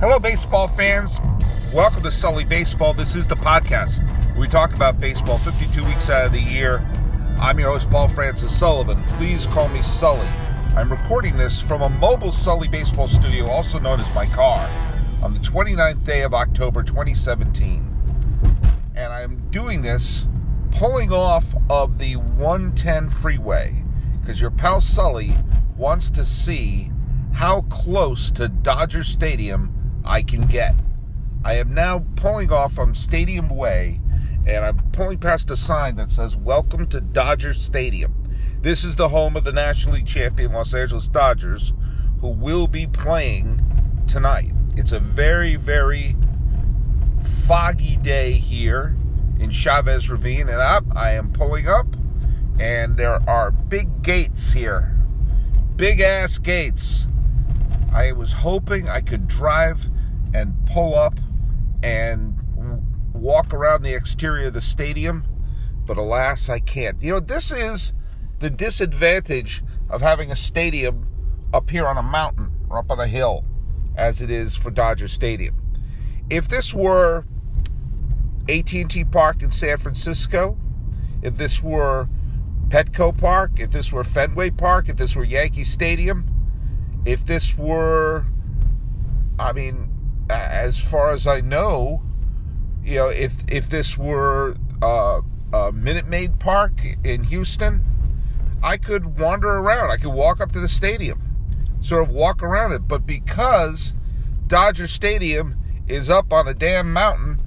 Hello, baseball fans. Welcome to Sully Baseball. This is the podcast we talk about baseball 52 weeks out of the year. I'm your host, Paul Francis Sullivan. Please call me Sully. I'm recording this from a mobile Sully Baseball studio, also known as my car, on the 29th day of October 2017. And I'm doing this pulling off of the 110 freeway because your pal Sully wants to see how close to Dodger Stadium I can get. I am now pulling off from Stadium Way and I'm pulling past a sign that says Welcome to Dodger Stadium. This is the home of the National League champion Los Angeles Dodgers, who will be playing tonight. It's a very, very foggy day here in Chavez Ravine, and up I am pulling up, and there are big gates here, big ass gates. I was hoping I could drive and pull up and walk around the exterior of the stadium, but alas, I can't. You know, this is the disadvantage of having a stadium up here on a mountain or up on a hill, as it is for Dodger Stadium. If this were AT&T Park in San Francisco, if this were Petco Park, if this were Fenway Park, if this were Yankee Stadium, if this were, I mean, as far as I know, you know, if if this were uh, uh, Minute Maid Park in Houston, I could wander around. I could walk up to the stadium, sort of walk around it. But because Dodger Stadium is up on a damn mountain,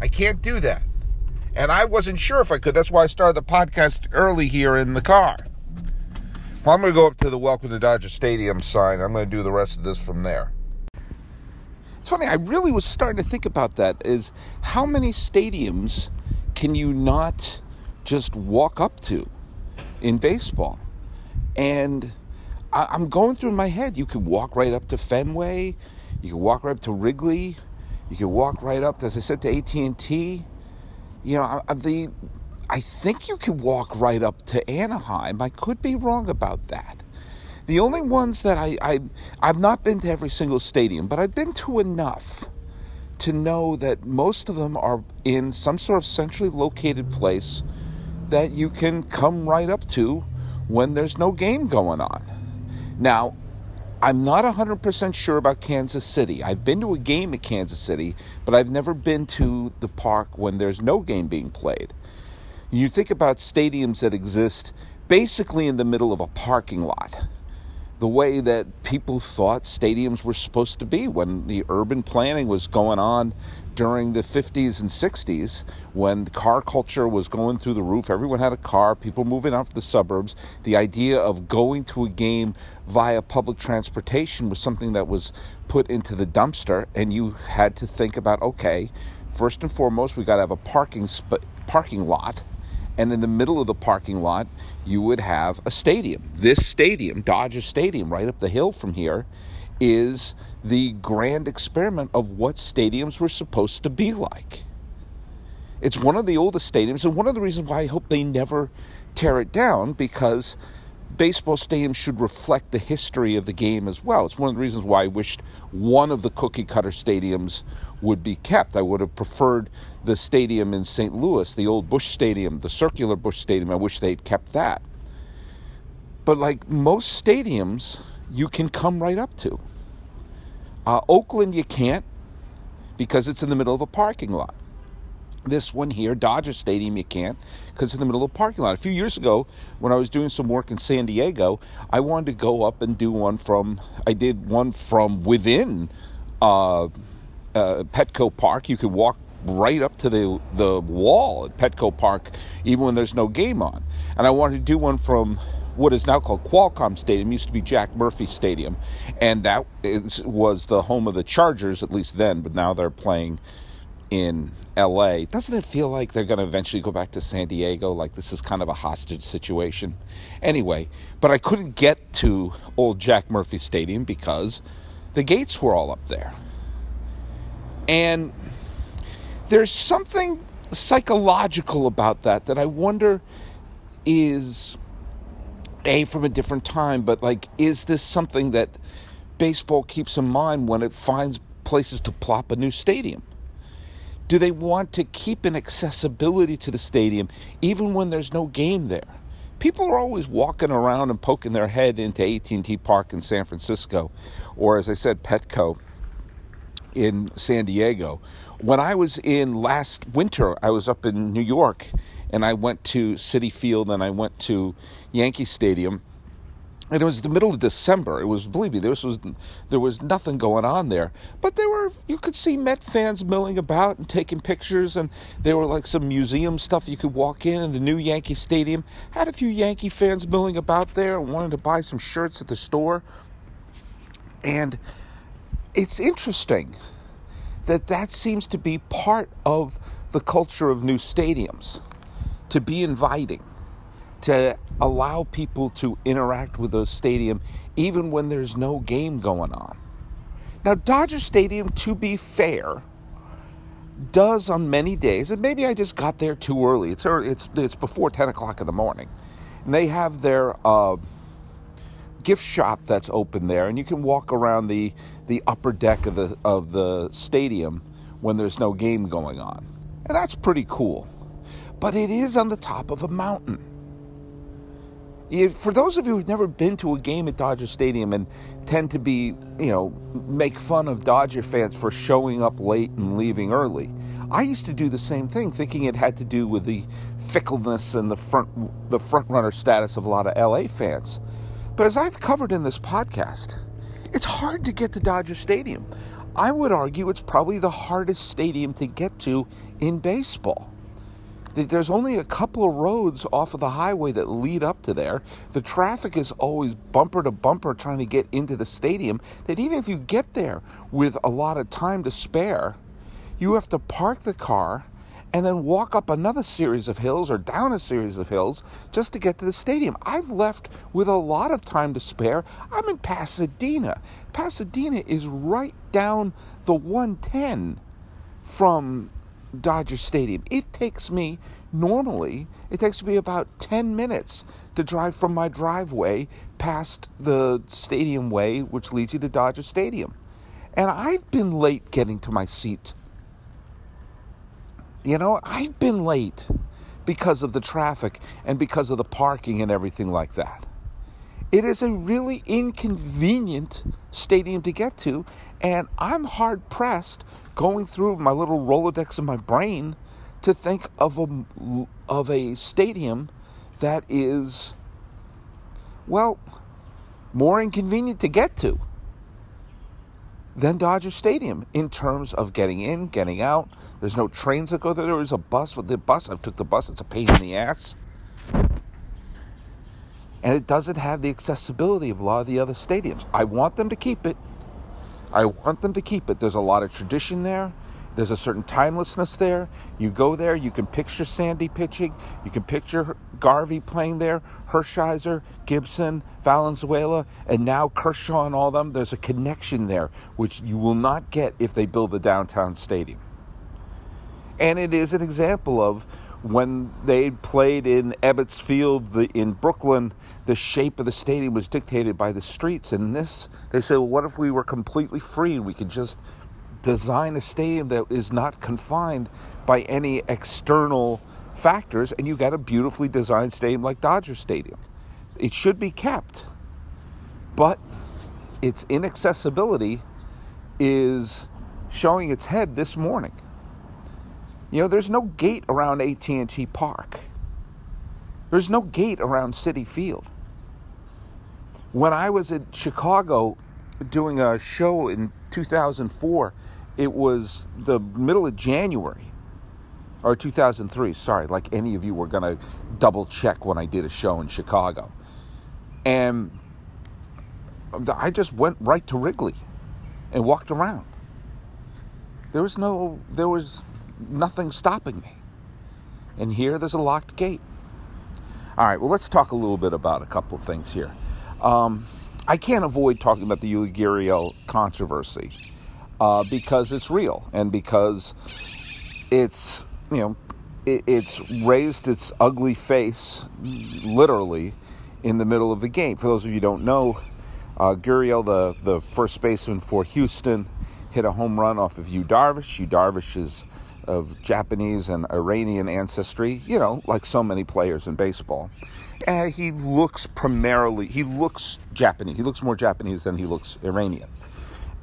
I can't do that. And I wasn't sure if I could. That's why I started the podcast early here in the car. I'm going to go up to the Welcome to Dodger Stadium sign. I'm going to do the rest of this from there. It's funny, I really was starting to think about that is how many stadiums can you not just walk up to in baseball? And I, am going through my head. You could walk right up to Fenway, you could walk right up to Wrigley, you could walk right up, as I said, to AT&T. You know, the I think you can walk right up to Anaheim. I could be wrong about that. The only ones that I, I I've not been to every single stadium, but I've been to enough to know that most of them are in some sort of centrally located place that you can come right up to when there's no game going on. Now, I'm not 100% sure about Kansas City. I've been to a game at Kansas City, but I've never been to the park when there's no game being played. You think about stadiums that exist basically in the middle of a parking lot. The way that people thought stadiums were supposed to be when the urban planning was going on during the 50s and 60s when car culture was going through the roof everyone had a car people moving out to the suburbs. The idea of going to a game via public transportation was something that was put into the dumpster and you had to think about okay first and foremost we got to have a parking parking lot and in the middle of the parking lot, you would have a stadium. This stadium, Dodger Stadium, right up the hill from here, is the grand experiment of what stadiums were supposed to be like. It's one of the oldest stadiums, and one of the reasons why I hope they never tear it down because baseball stadiums should reflect the history of the game as well. It's one of the reasons why I wished one of the cookie cutter stadiums would be kept. I would have preferred the stadium in St. Louis, the old Busch Stadium, the circular Busch Stadium. I wish they'd kept that. But like most stadiums, you can come right up to. Uh, Oakland, you can't because it's in the middle of a parking lot. This one here, Dodger Stadium, you can't because it's in the middle of a parking lot. A few years ago, when I was doing some work in San Diego, I wanted to go up and do one from, I did one from within uh, uh, Petco Park. You could walk right up to the the wall at Petco Park, even when there's no game on. And I wanted to do one from what is now called Qualcomm Stadium, used to be Jack Murphy Stadium, and that is, was the home of the Chargers at least then. But now they're playing in LA. Doesn't it feel like they're going to eventually go back to San Diego? Like this is kind of a hostage situation. Anyway, but I couldn't get to old Jack Murphy Stadium because the gates were all up there. And there's something psychological about that that I wonder is a from a different time, but like, is this something that baseball keeps in mind when it finds places to plop a new stadium? Do they want to keep an accessibility to the stadium even when there's no game there? People are always walking around and poking their head into AT&T Park in San Francisco or as I said Petco in San Diego. When I was in last winter, I was up in New York and I went to Citi Field and I went to Yankee Stadium and it was the middle of December. It was, believe me, there was there was nothing going on there. But there were you could see Met fans milling about and taking pictures, and there were like some museum stuff you could walk in. And the new Yankee Stadium had a few Yankee fans milling about there and wanted to buy some shirts at the store. And it's interesting that that seems to be part of the culture of new stadiums, to be inviting to allow people to interact with the stadium even when there's no game going on. Now, Dodger Stadium, to be fair, does on many days, and maybe I just got there too early. It's early, it's it's before ten o'clock in the morning, and they have their uh, gift shop that's open there, and you can walk around the the upper deck of the of the stadium when there's no game going on, and that's pretty cool. But it is on the top of a mountain for those of you who've never been to a game at Dodger Stadium and tend to be, you know, make fun of Dodger fans for showing up late and leaving early, I used to do the same thing, thinking it had to do with the fickleness and the front the front runner status of a lot of LA fans. But as I've covered in this podcast, it's hard to get to Dodger Stadium. I would argue it's probably the hardest stadium to get to in baseball. There's only a couple of roads off of the highway that lead up to there. The traffic is always bumper to bumper trying to get into the stadium. That even if you get there with a lot of time to spare, you have to park the car and then walk up another series of hills or down a series of hills just to get to the stadium. I've left with a lot of time to spare. I'm in Pasadena. Pasadena is right down the 110 from Dodger Stadium. It takes me, normally, it takes me about 10 minutes to drive from my driveway past the stadium way, which leads you to Dodger Stadium. And I've been late getting to my seat. You know, I've been late because of the traffic and because of the parking and everything like that. It is a really inconvenient stadium to get to, and I'm hard pressed going through my little Rolodex in my brain to think of a, of a stadium that is, well, more inconvenient to get to than Dodger Stadium in terms of getting in, getting out. There's no trains that go there. There was a bus. With the bus, I took the bus. It's a pain in the ass. And it doesn't have the accessibility of a lot of the other stadiums. I want them to keep it. I want them to keep it. There's a lot of tradition there. There's a certain timelessness there. You go there, you can picture Sandy pitching, you can picture Garvey playing there, Hershiser, Gibson, Valenzuela, and now Kershaw and all them. There's a connection there which you will not get if they build the downtown stadium. And it is an example of when they played in Ebbets Field the, in Brooklyn, the shape of the stadium was dictated by the streets. And this, they said, well, what if we were completely free? We could just design a stadium that is not confined by any external factors, and you got a beautifully designed stadium like Dodger Stadium. It should be kept, but its inaccessibility is showing its head this morning. You know, there's no gate around AT&T Park. There's no gate around Citi Field. When I was in Chicago doing a show in 2004, it was the middle of January or 2003, sorry, like any of you were going to double check when I did a show in Chicago. And I just went right to Wrigley and walked around. There was no there was nothing stopping me. And here there's a locked gate. All right, well, let's talk a little bit about a couple of things here. Um, I can't avoid talking about the Yuli Gurriel controversy uh, because it's real and because it's, you know, it, it's raised its ugly face literally in the middle of the game. For those of you who don't know, uh, Gurriel, the, the first baseman for Houston, hit a home run off of Yu Darvish. Yu Darvish is of Japanese and Iranian ancestry, you know, like so many players in baseball. And he looks primarily, he looks Japanese. He looks more Japanese than he looks Iranian.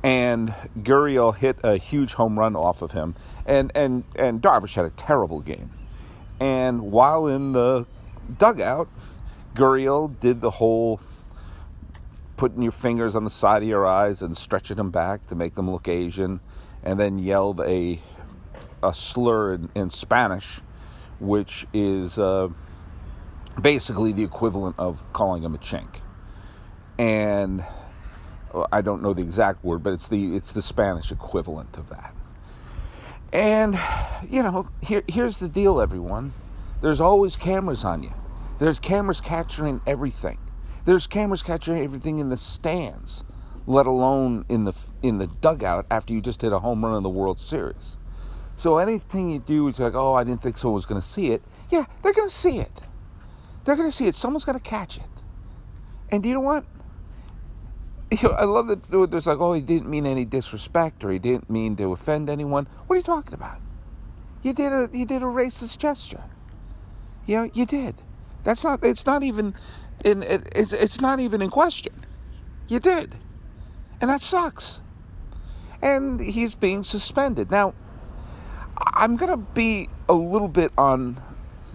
And Gurriel hit a huge home run off of him. And, and, and Darvish had a terrible game. And while in the dugout, Gurriel did the whole putting your fingers on the side of your eyes and stretching them back to make them look Asian, and then yelled a a slur in, in Spanish, which is uh, basically the equivalent of calling him a chink. And I don't know the exact word, but it's the it's the Spanish equivalent of that. And you know, here here's the deal, everyone. There's always cameras on you. There's cameras capturing everything. There's cameras capturing everything in the stands, let alone in the in the dugout after you just hit a home run in the World Series. So anything you do, it's like, oh, I didn't think someone was going to see it. Yeah, they're going to see it. They're going to see it. Someone's going to catch it. And do you know what? You know, I love that there's like, oh, he didn't mean any disrespect or he didn't mean to offend anyone. What are you talking about? You did a you did a racist gesture. You know, you did. That's not. It's not even. In, it, it's it's not even in question. You did, and that sucks. And he's being suspended now. I'm going to be a little bit on,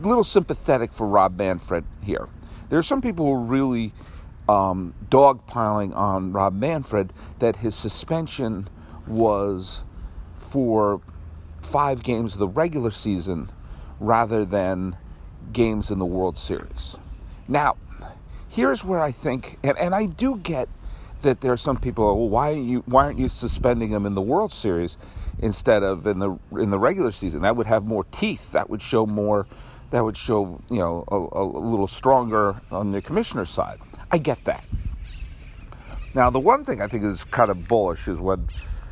a little sympathetic for Rob Manfred here. There are some people who are really um, dogpiling on Rob Manfred that his suspension was for five games of the regular season rather than games in the World Series. Now, here's where I think, and, and I do get that there are some people. Well, why are you why aren't you suspending him in the World Series instead of in the in the regular season? That would have more teeth. That would show more. That would show you know a, a little stronger on the commissioner's side. I get that. Now, the one thing I think is kind of bullish is when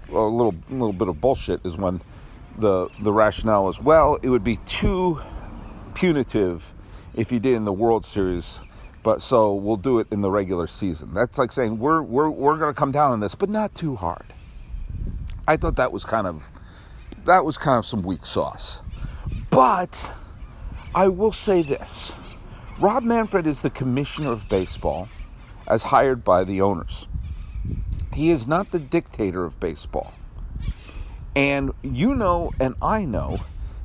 a little little bit of bullshit is when the the rationale is well, it would be too punitive if you did in the World Series but so we'll do it in the regular season. That's like saying we're we're we're going to come down on this, but not too hard. I thought that was kind of that was kind of some weak sauce. But I will say this. Rob Manfred is the commissioner of baseball as hired by the owners. He is not the dictator of baseball. And you know and I know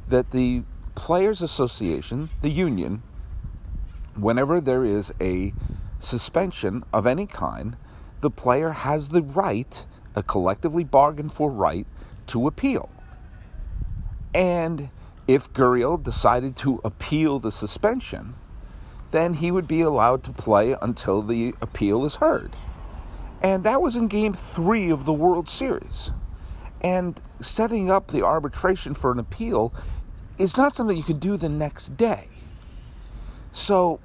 that the Players Association, the union, whenever there is a suspension of any kind, the player has the right, a collectively bargained for right, to appeal. And if Gurriel decided to appeal the suspension, then he would be allowed to play until the appeal is heard. And that was in game three of the World Series. And setting up the arbitration for an appeal is not something you can do the next day. So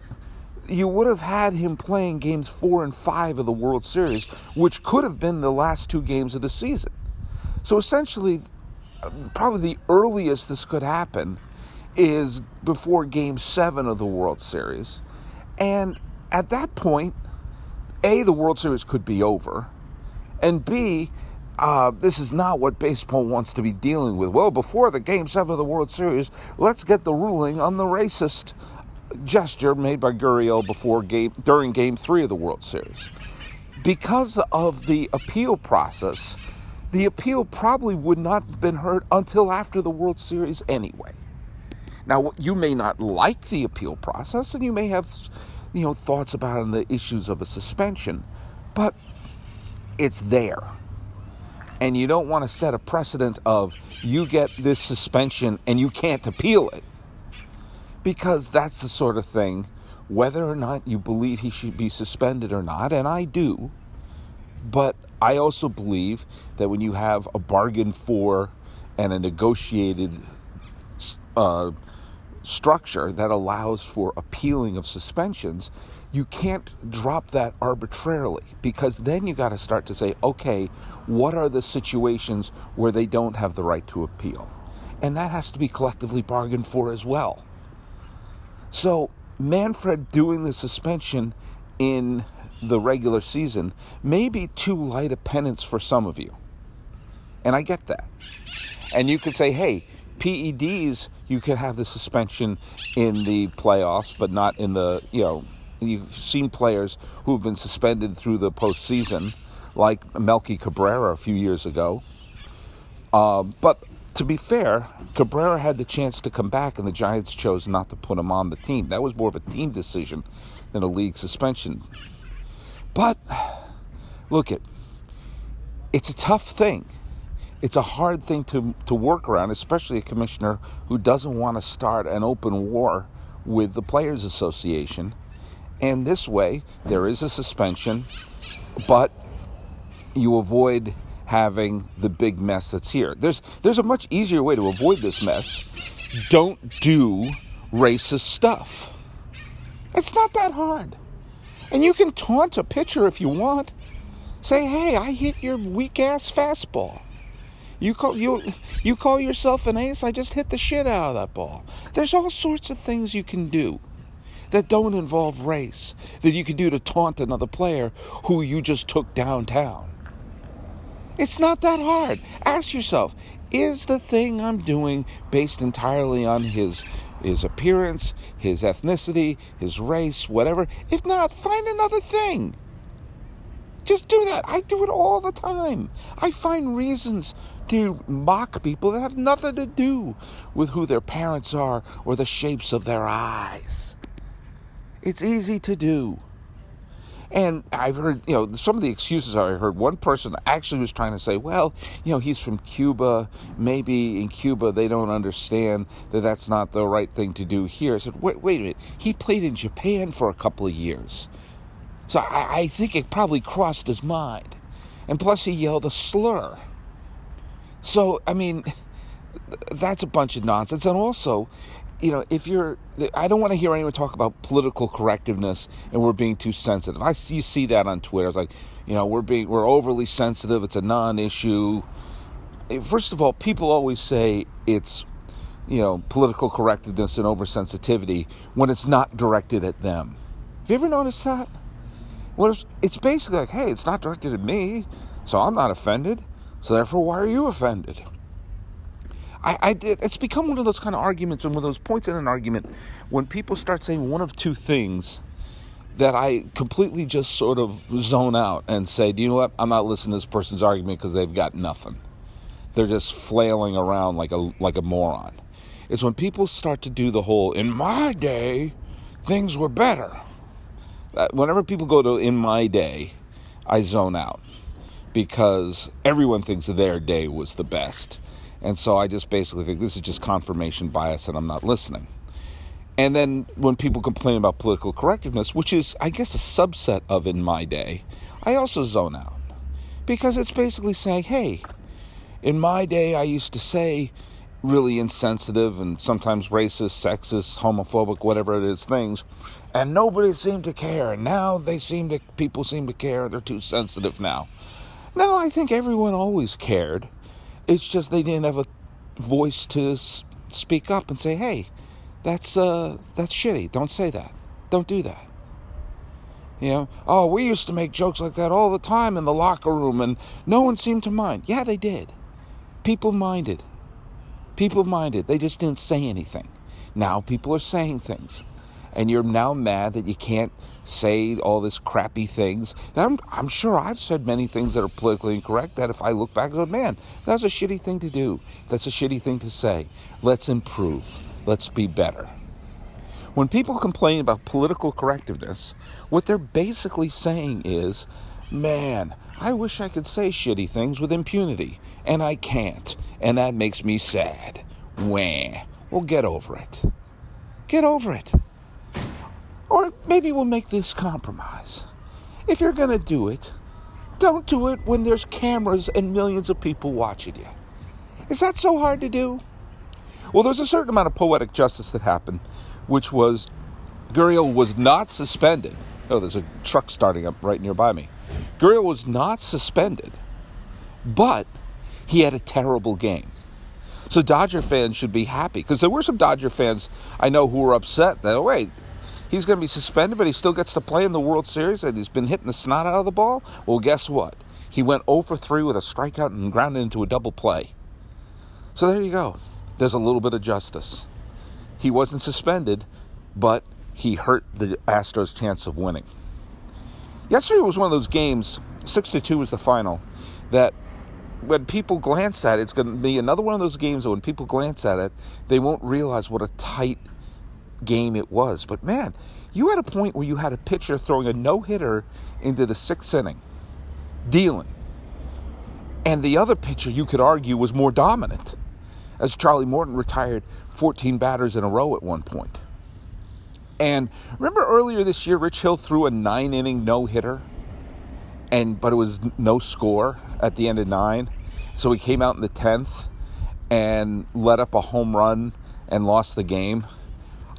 you would have had him playing games four and five of the World Series, which could have been the last two games of the season. So essentially, probably the earliest this could happen is before game seven of the World Series. And at that point, A, the World Series could be over, and B, uh, this is not what baseball wants to be dealing with. Well, before the Game 7 of the World Series, let's get the ruling on the racist gesture made by Gurriel before game during Game Three of the World Series. Because of the appeal process, the appeal probably would not have been heard until after the World Series anyway. Now, you may not like the appeal process, and you may have, you know, thoughts about the issues of a suspension, but it's there. And you don't want to set a precedent of you get this suspension and you can't appeal it because that's the sort of thing, whether or not you believe he should be suspended or not, and I do, but I also believe that when you have a bargain for and a negotiated uh, structure that allows for appealing of suspensions, you can't drop that arbitrarily because then you got to start to say, okay, what are the situations where they don't have the right to appeal? And that has to be collectively bargained for as well. So, Manfred doing the suspension in the regular season may be too light a penance for some of you. And I get that. And you could say, hey, PEDs, you could have the suspension in the playoffs, but not in the, you know, you've seen players who have been suspended through the postseason, like Melky Cabrera a few years ago. Um, but to be fair, Cabrera had the chance to come back, and the Giants chose not to put him on the team. That was more of a team decision than a league suspension. But look it, it's a tough thing. It's a hard thing to, to work around, especially a commissioner who doesn't want to start an open war with the Players Association. And this way, there is a suspension, but you avoid having the big mess that's here. There's there's a much easier way to avoid this mess. Don't do racist stuff. It's not that hard. And you can taunt a pitcher if you want. Say, "Hey, I hit your weak ass fastball." You call you you call yourself an ace? I just hit the shit out of that ball. There's all sorts of things you can do that don't involve race that you can do to taunt another player who you just took downtown. It's not that hard. Ask yourself, is the thing I'm doing based entirely on his his appearance, his ethnicity, his race, whatever? If not, find another thing. Just do that. I do it all the time. I find reasons to mock people that have nothing to do with who their parents are or the shapes of their eyes. It's easy to do. And I've heard, you know, some of the excuses I heard. One person actually was trying to say, well, you know, he's from Cuba. Maybe in Cuba they don't understand that that's not the right thing to do here. I said, wait, wait a minute. He played in Japan for a couple of years. So I, I think it probably crossed his mind. And plus, he yelled a slur. So, I mean, that's a bunch of nonsense. And also, you know, if you're, I don't want to hear anyone talk about political correctiveness and we're being too sensitive. I see, you see that on Twitter. It's like, you know, we're being, we're overly sensitive. It's a non-issue. Eh, first of all, people always say it's, you know, political correctness and oversensitivity when it's not directed at them. Have you ever noticed that? Well, it's, it's basically like, hey, it's not directed at me, so I'm not offended. So therefore, why are you offended? I, I it's become one of those kind of arguments and one of those points in an argument when people start saying one of two things that I completely just sort of zone out and say, do you know what? I'm not listening to this person's argument because they've got nothing. They're just flailing around like a like a moron. It's when people start to do the whole "in my day, things were better." Uh, whenever people go to in my day, I zone out because everyone thinks their day was the best. And so I just basically think this is just confirmation bias and I'm not listening. And then when people complain about political correctness, which is, I guess, a subset of in my day, I also zone out. Because it's basically saying, hey, in my day, I used to say really insensitive and sometimes racist, sexist, homophobic, whatever it is things and nobody seemed to care. And now they seem to, people seem to care. They're too sensitive now. No, I think everyone always cared. It's just they didn't have a voice to speak up and say, "Hey, that's uh, that's shitty. Don't say that. Don't do that." You know, oh, we used to make jokes like that all the time in the locker room, and no one seemed to mind. Yeah, they did. People minded. People minded. They just didn't say anything. Now people are saying things and you're now mad that you can't say all this crappy things. I'm, I'm sure I've said many things that are politically incorrect that if I look back, I go, man, that's a shitty thing to do. That's a shitty thing to say. Let's improve. Let's be better. When people complain about political correctiveness, what they're basically saying is, man, I wish I could say shitty things with impunity, and I can't, and that makes me sad. Wah. Well, get over it. Get over it. Or maybe we'll make this compromise. If you're going to do it, don't do it when there's cameras and millions of people watching you. Is that so hard to do? Well, there's a certain amount of poetic justice that happened, which was Gurriel was not suspended. Oh, there's a truck starting up right nearby me. Gurriel was not suspended, but he had a terrible game. So Dodger fans should be happy because there were some Dodger fans I know who were upset that, oh, wait, He's going to be suspended, but he still gets to play in the World Series and he's been hitting the snot out of the ball. Well, guess what? He went oh over 3 with a strikeout and grounded into a double play. So there you go. There's a little bit of justice. He wasn't suspended, but he hurt the Astros' chance of winning. Yesterday was one of those games, 6 to 2 was the final, that when people glance at it, it's going to be another one of those games that when people glance at it, they won't realize what a tight game it was. But man, you had a point where you had a pitcher throwing a no hitter into the sixth inning, dealing. And the other pitcher, you could argue, was more dominant, as Charlie Morton retired 14 batters in a row at one point. And remember earlier this year, Rich Hill threw a nine inning no hitter, and but it was no score at the end of nine. So he came out in the tenth and let up a home run and lost the game.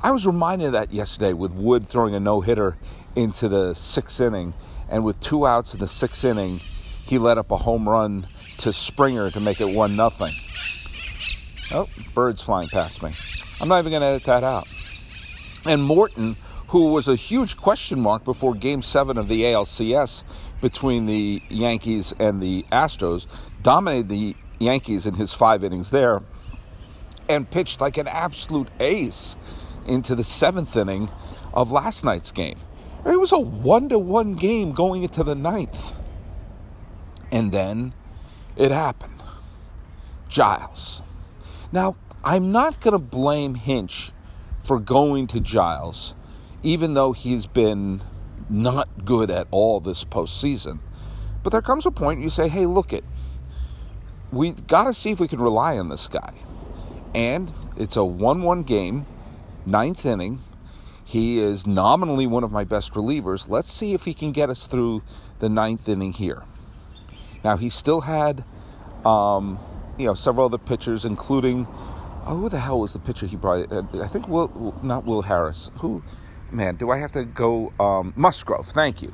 I was reminded of that yesterday with Wood throwing a no hitter into the sixth inning, and with two outs in the sixth inning, he let up a home run to Springer to make it one nothing. Oh, birds flying past me. I'm not even going to edit that out. And Morton, who was a huge question mark before Game Seven of the ALCS between the Yankees and the Astros, dominated the Yankees in his five innings there, and pitched like an absolute ace into the seventh inning of last night's game. It was a one to one game going into the ninth. And then it happened. Giles. Now, I'm not going to blame Hinch for going to Giles, even though he's been not good at all this postseason. But there comes a point you say, hey, look it. We got to see if we can rely on this guy. And it's a 1 1 game, ninth inning. He is nominally one of my best relievers. Let's see if he can get us through the ninth inning here. Now, he still had, um, you know, several other pitchers, including, oh, who the hell was the pitcher he brought? I think Will, not Will Harris. Who? man, do I have to go um, Musgrove? Thank you.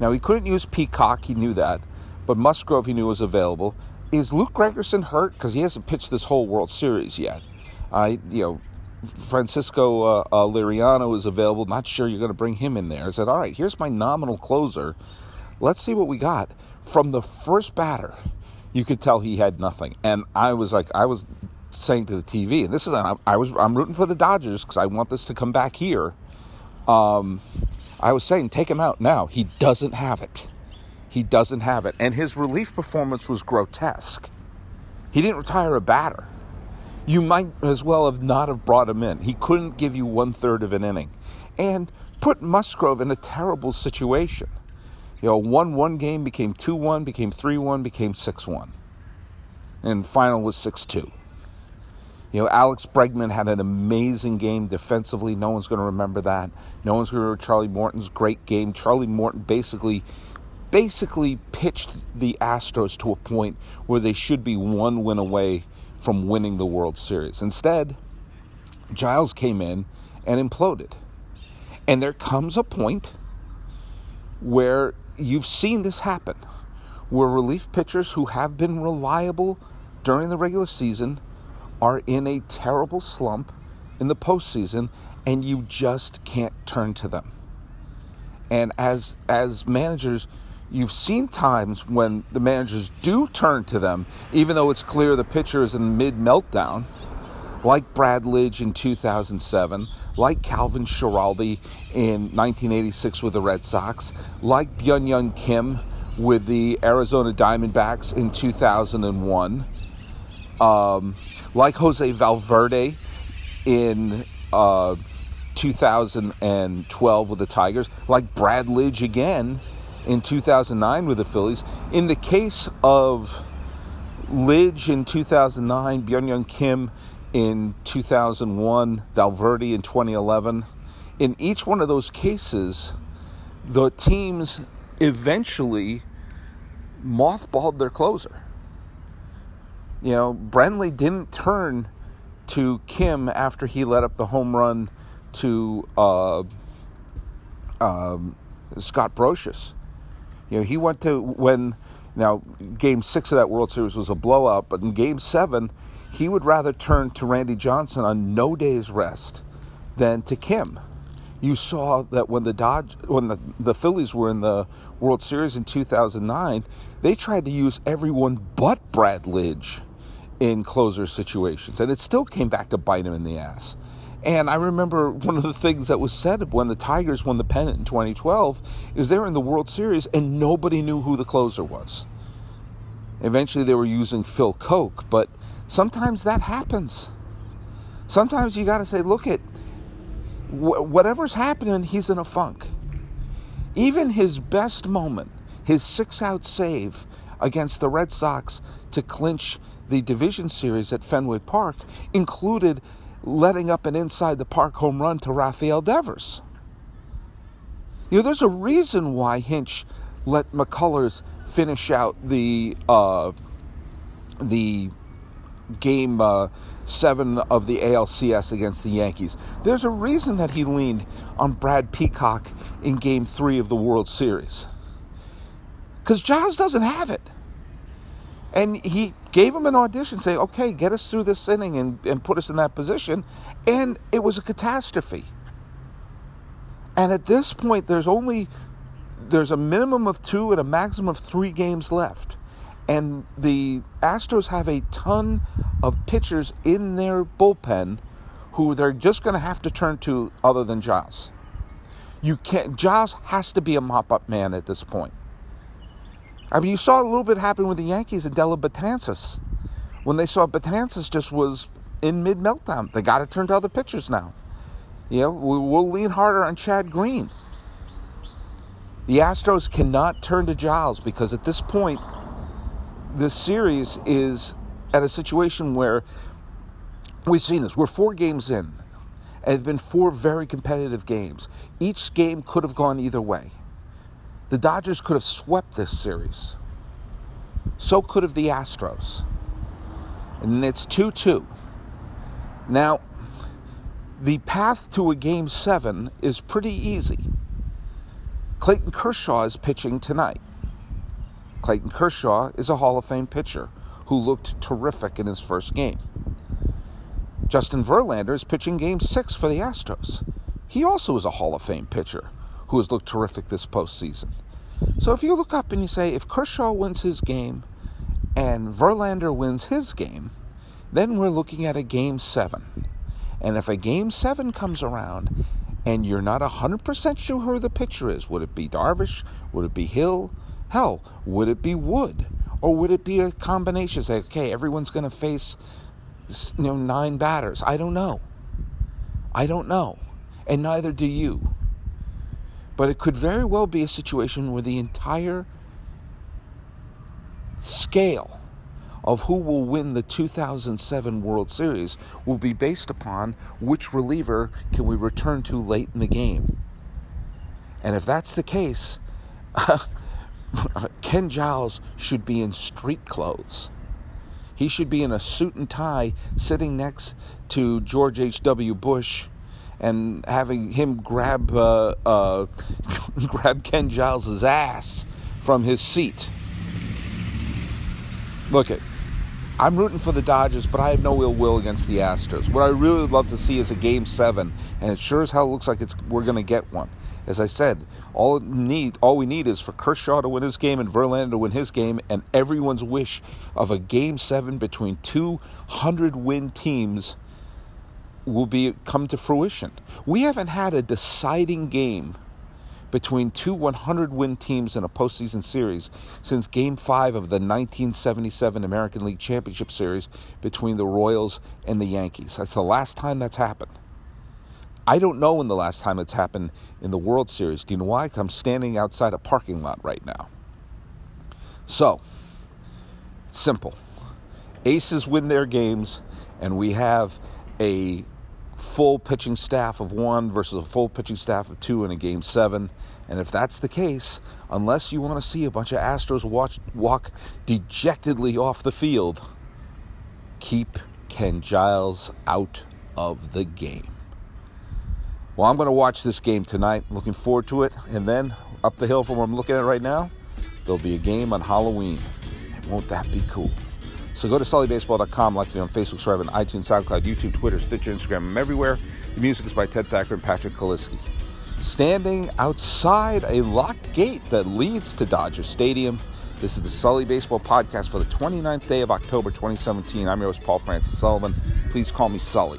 Now he couldn't use Peacock, he knew that, but Musgrove he knew was available. Is Luke Gregerson hurt? Because he hasn't pitched this whole World Series yet. I, you know, Francisco uh, uh, Liriano is available. Not sure you're going to bring him in there. I said, all right, here's my nominal closer. Let's see what we got. From the first batter, you could tell he had nothing, and I was like, I was saying to the TV, and this is I was I'm rooting for the Dodgers because I want this to come back here um, I was saying, take him out now. He doesn't have it. He doesn't have it. And his relief performance was grotesque. He didn't retire a batter. You might as well have not have brought him in. He couldn't give you one third of an inning. And put Musgrove in a terrible situation. You know, 1 1 game became 2 1, became 3 1, became 6 1. And final was 6 2. You know, Alex Bregman had an amazing game defensively. No one's going to remember that. No one's going to remember Charlie Morton's great game. Charlie Morton basically basically pitched the Astros to a point where they should be one win away from winning the World Series. Instead, Giles came in and imploded. And there comes a point where you've seen this happen, where relief pitchers who have been reliable during the regular season are in a terrible slump in the postseason and you just can't turn to them. And as as managers, you've seen times when the managers do turn to them, even though it's clear the pitcher is in mid meltdown, like Brad Lidge in 2007, like Calvin Schiraldi in 1986 with the Red Sox, like Byung Kim with the Arizona Diamondbacks in 2001. Um, like Jose Valverde in uh, 2012 with the Tigers, like Brad Lidge again in 2009 with the Phillies. In the case of Lidge in 2009, Byung Young Kim in 2001, Valverde in 2011, in each one of those cases, the teams eventually mothballed their closer. You know, Brenly didn't turn to Kim after he let up the home run to uh, um, Scott Brosius. You know, he went to when now game six of that World Series was a blowout, but in game seven, he would rather turn to Randy Johnson on no day's rest than to Kim. You saw that when the Dodge, when the, the Phillies were in the World Series in 2009, they tried to use everyone but Brad Lidge in closer situations, and it still came back to bite him in the ass. And I remember one of the things that was said when the Tigers won the pennant in 2012 is they were in the World Series and nobody knew who the closer was. Eventually they were using Phil Coke, but sometimes that happens. Sometimes you got to say, look at whatever's happening, he's in a funk. Even his best moment, his six out save against the Red Sox to clinch the division series at Fenway Park, included letting up an inside the park home run to Rafael Devers. You know, there's a reason why Hinch let McCullers finish out the uh, the game uh, seven of the ALCS against the Yankees. There's a reason that he leaned on Brad Peacock in game three of the World Series. Because Giles doesn't have it. And he gave him an audition saying, okay, get us through this inning and, and put us in that position. And it was a catastrophe. And at this point, there's only there's a minimum of two and a maximum of three games left. And the Astros have a ton of pitchers in their bullpen who they're just going to have to turn to other than Giles. You can't. Giles has to be a mop-up man at this point. I mean, you saw a little bit happen with the Yankees and Dellin Betances when they saw Betances just was in mid meltdown. They got to turn to other pitchers now. You know, we'll lean harder on Chad Green. The Astros cannot turn to Giles because at this point, this series is at a situation where we've seen this. We're four games in, and it's been four very competitive games. Each game could have gone either way. The Dodgers could have swept this series. So could have the Astros. And it's 2 2. Now, the path to a game seven is pretty easy. Clayton Kershaw is pitching tonight. Clayton Kershaw is a Hall of Fame pitcher who looked terrific in his first game. Justin Verlander is pitching game six for the Astros. He also is a Hall of Fame pitcher who has looked terrific this postseason. So if you look up and you say, if Kershaw wins his game and Verlander wins his game, then we're looking at a game seven. And if a game seven comes around and you're not 100% sure who the pitcher is, would it be Darvish? Would it be Hill? Hell, would it be Wood? Or would it be a combination? Say, okay, everyone's going to face you know, nine batters. I don't know. I don't know. And neither do you. But it could very well be a situation where the entire scale of who will win the 2007 World Series will be based upon which reliever can we return to late in the game. And if that's the case, Ken Giles should be in street clothes. He should be in a suit and tie sitting next to George H.W. Bush and having him grab uh, uh, grab Ken Giles's ass from his seat. Look it. I'm rooting for the Dodgers, but I have no ill will against the Astros. What I really would love to see is a Game Seven, and it sure as hell looks like it's we're going to get one. As I said, all need all we need is for Kershaw to win his game and Verlander to win his game, and everyone's wish of a Game Seven between two hundred win teams will be come to fruition. We haven't had a deciding game between two 100 win teams in a postseason series since Game 5 of the 1977 American League Championship Series between the Royals and the Yankees. That's the last time that's happened. I don't know when the last time it's happened in the World Series. Do you know why? I'm standing outside a parking lot right now. So, simple. Aces win their games, and we have a full pitching staff of one versus a full pitching staff of two in a game seven. And if that's the case, unless you want to see a bunch of Astros watch, walk dejectedly off the field, keep Ken Giles out of the game. Well, I'm going to watch this game tonight. Looking forward to it. And then up the hill from where I'm looking at right now, there'll be a game on Halloween. Won't that be cool? So go to sullybaseball.com, like me on Facebook, subscribe on iTunes, SoundCloud, YouTube, Twitter, Stitcher, Instagram. I'm everywhere. The music is by Ted Thacker and Patrick Kaliski. standing outside a locked gate that leads to Dodger Stadium. This is the Sully Baseball Podcast for the 29th day of October 2017. I'm your host, Paul Francis Sullivan. Please call me Sully.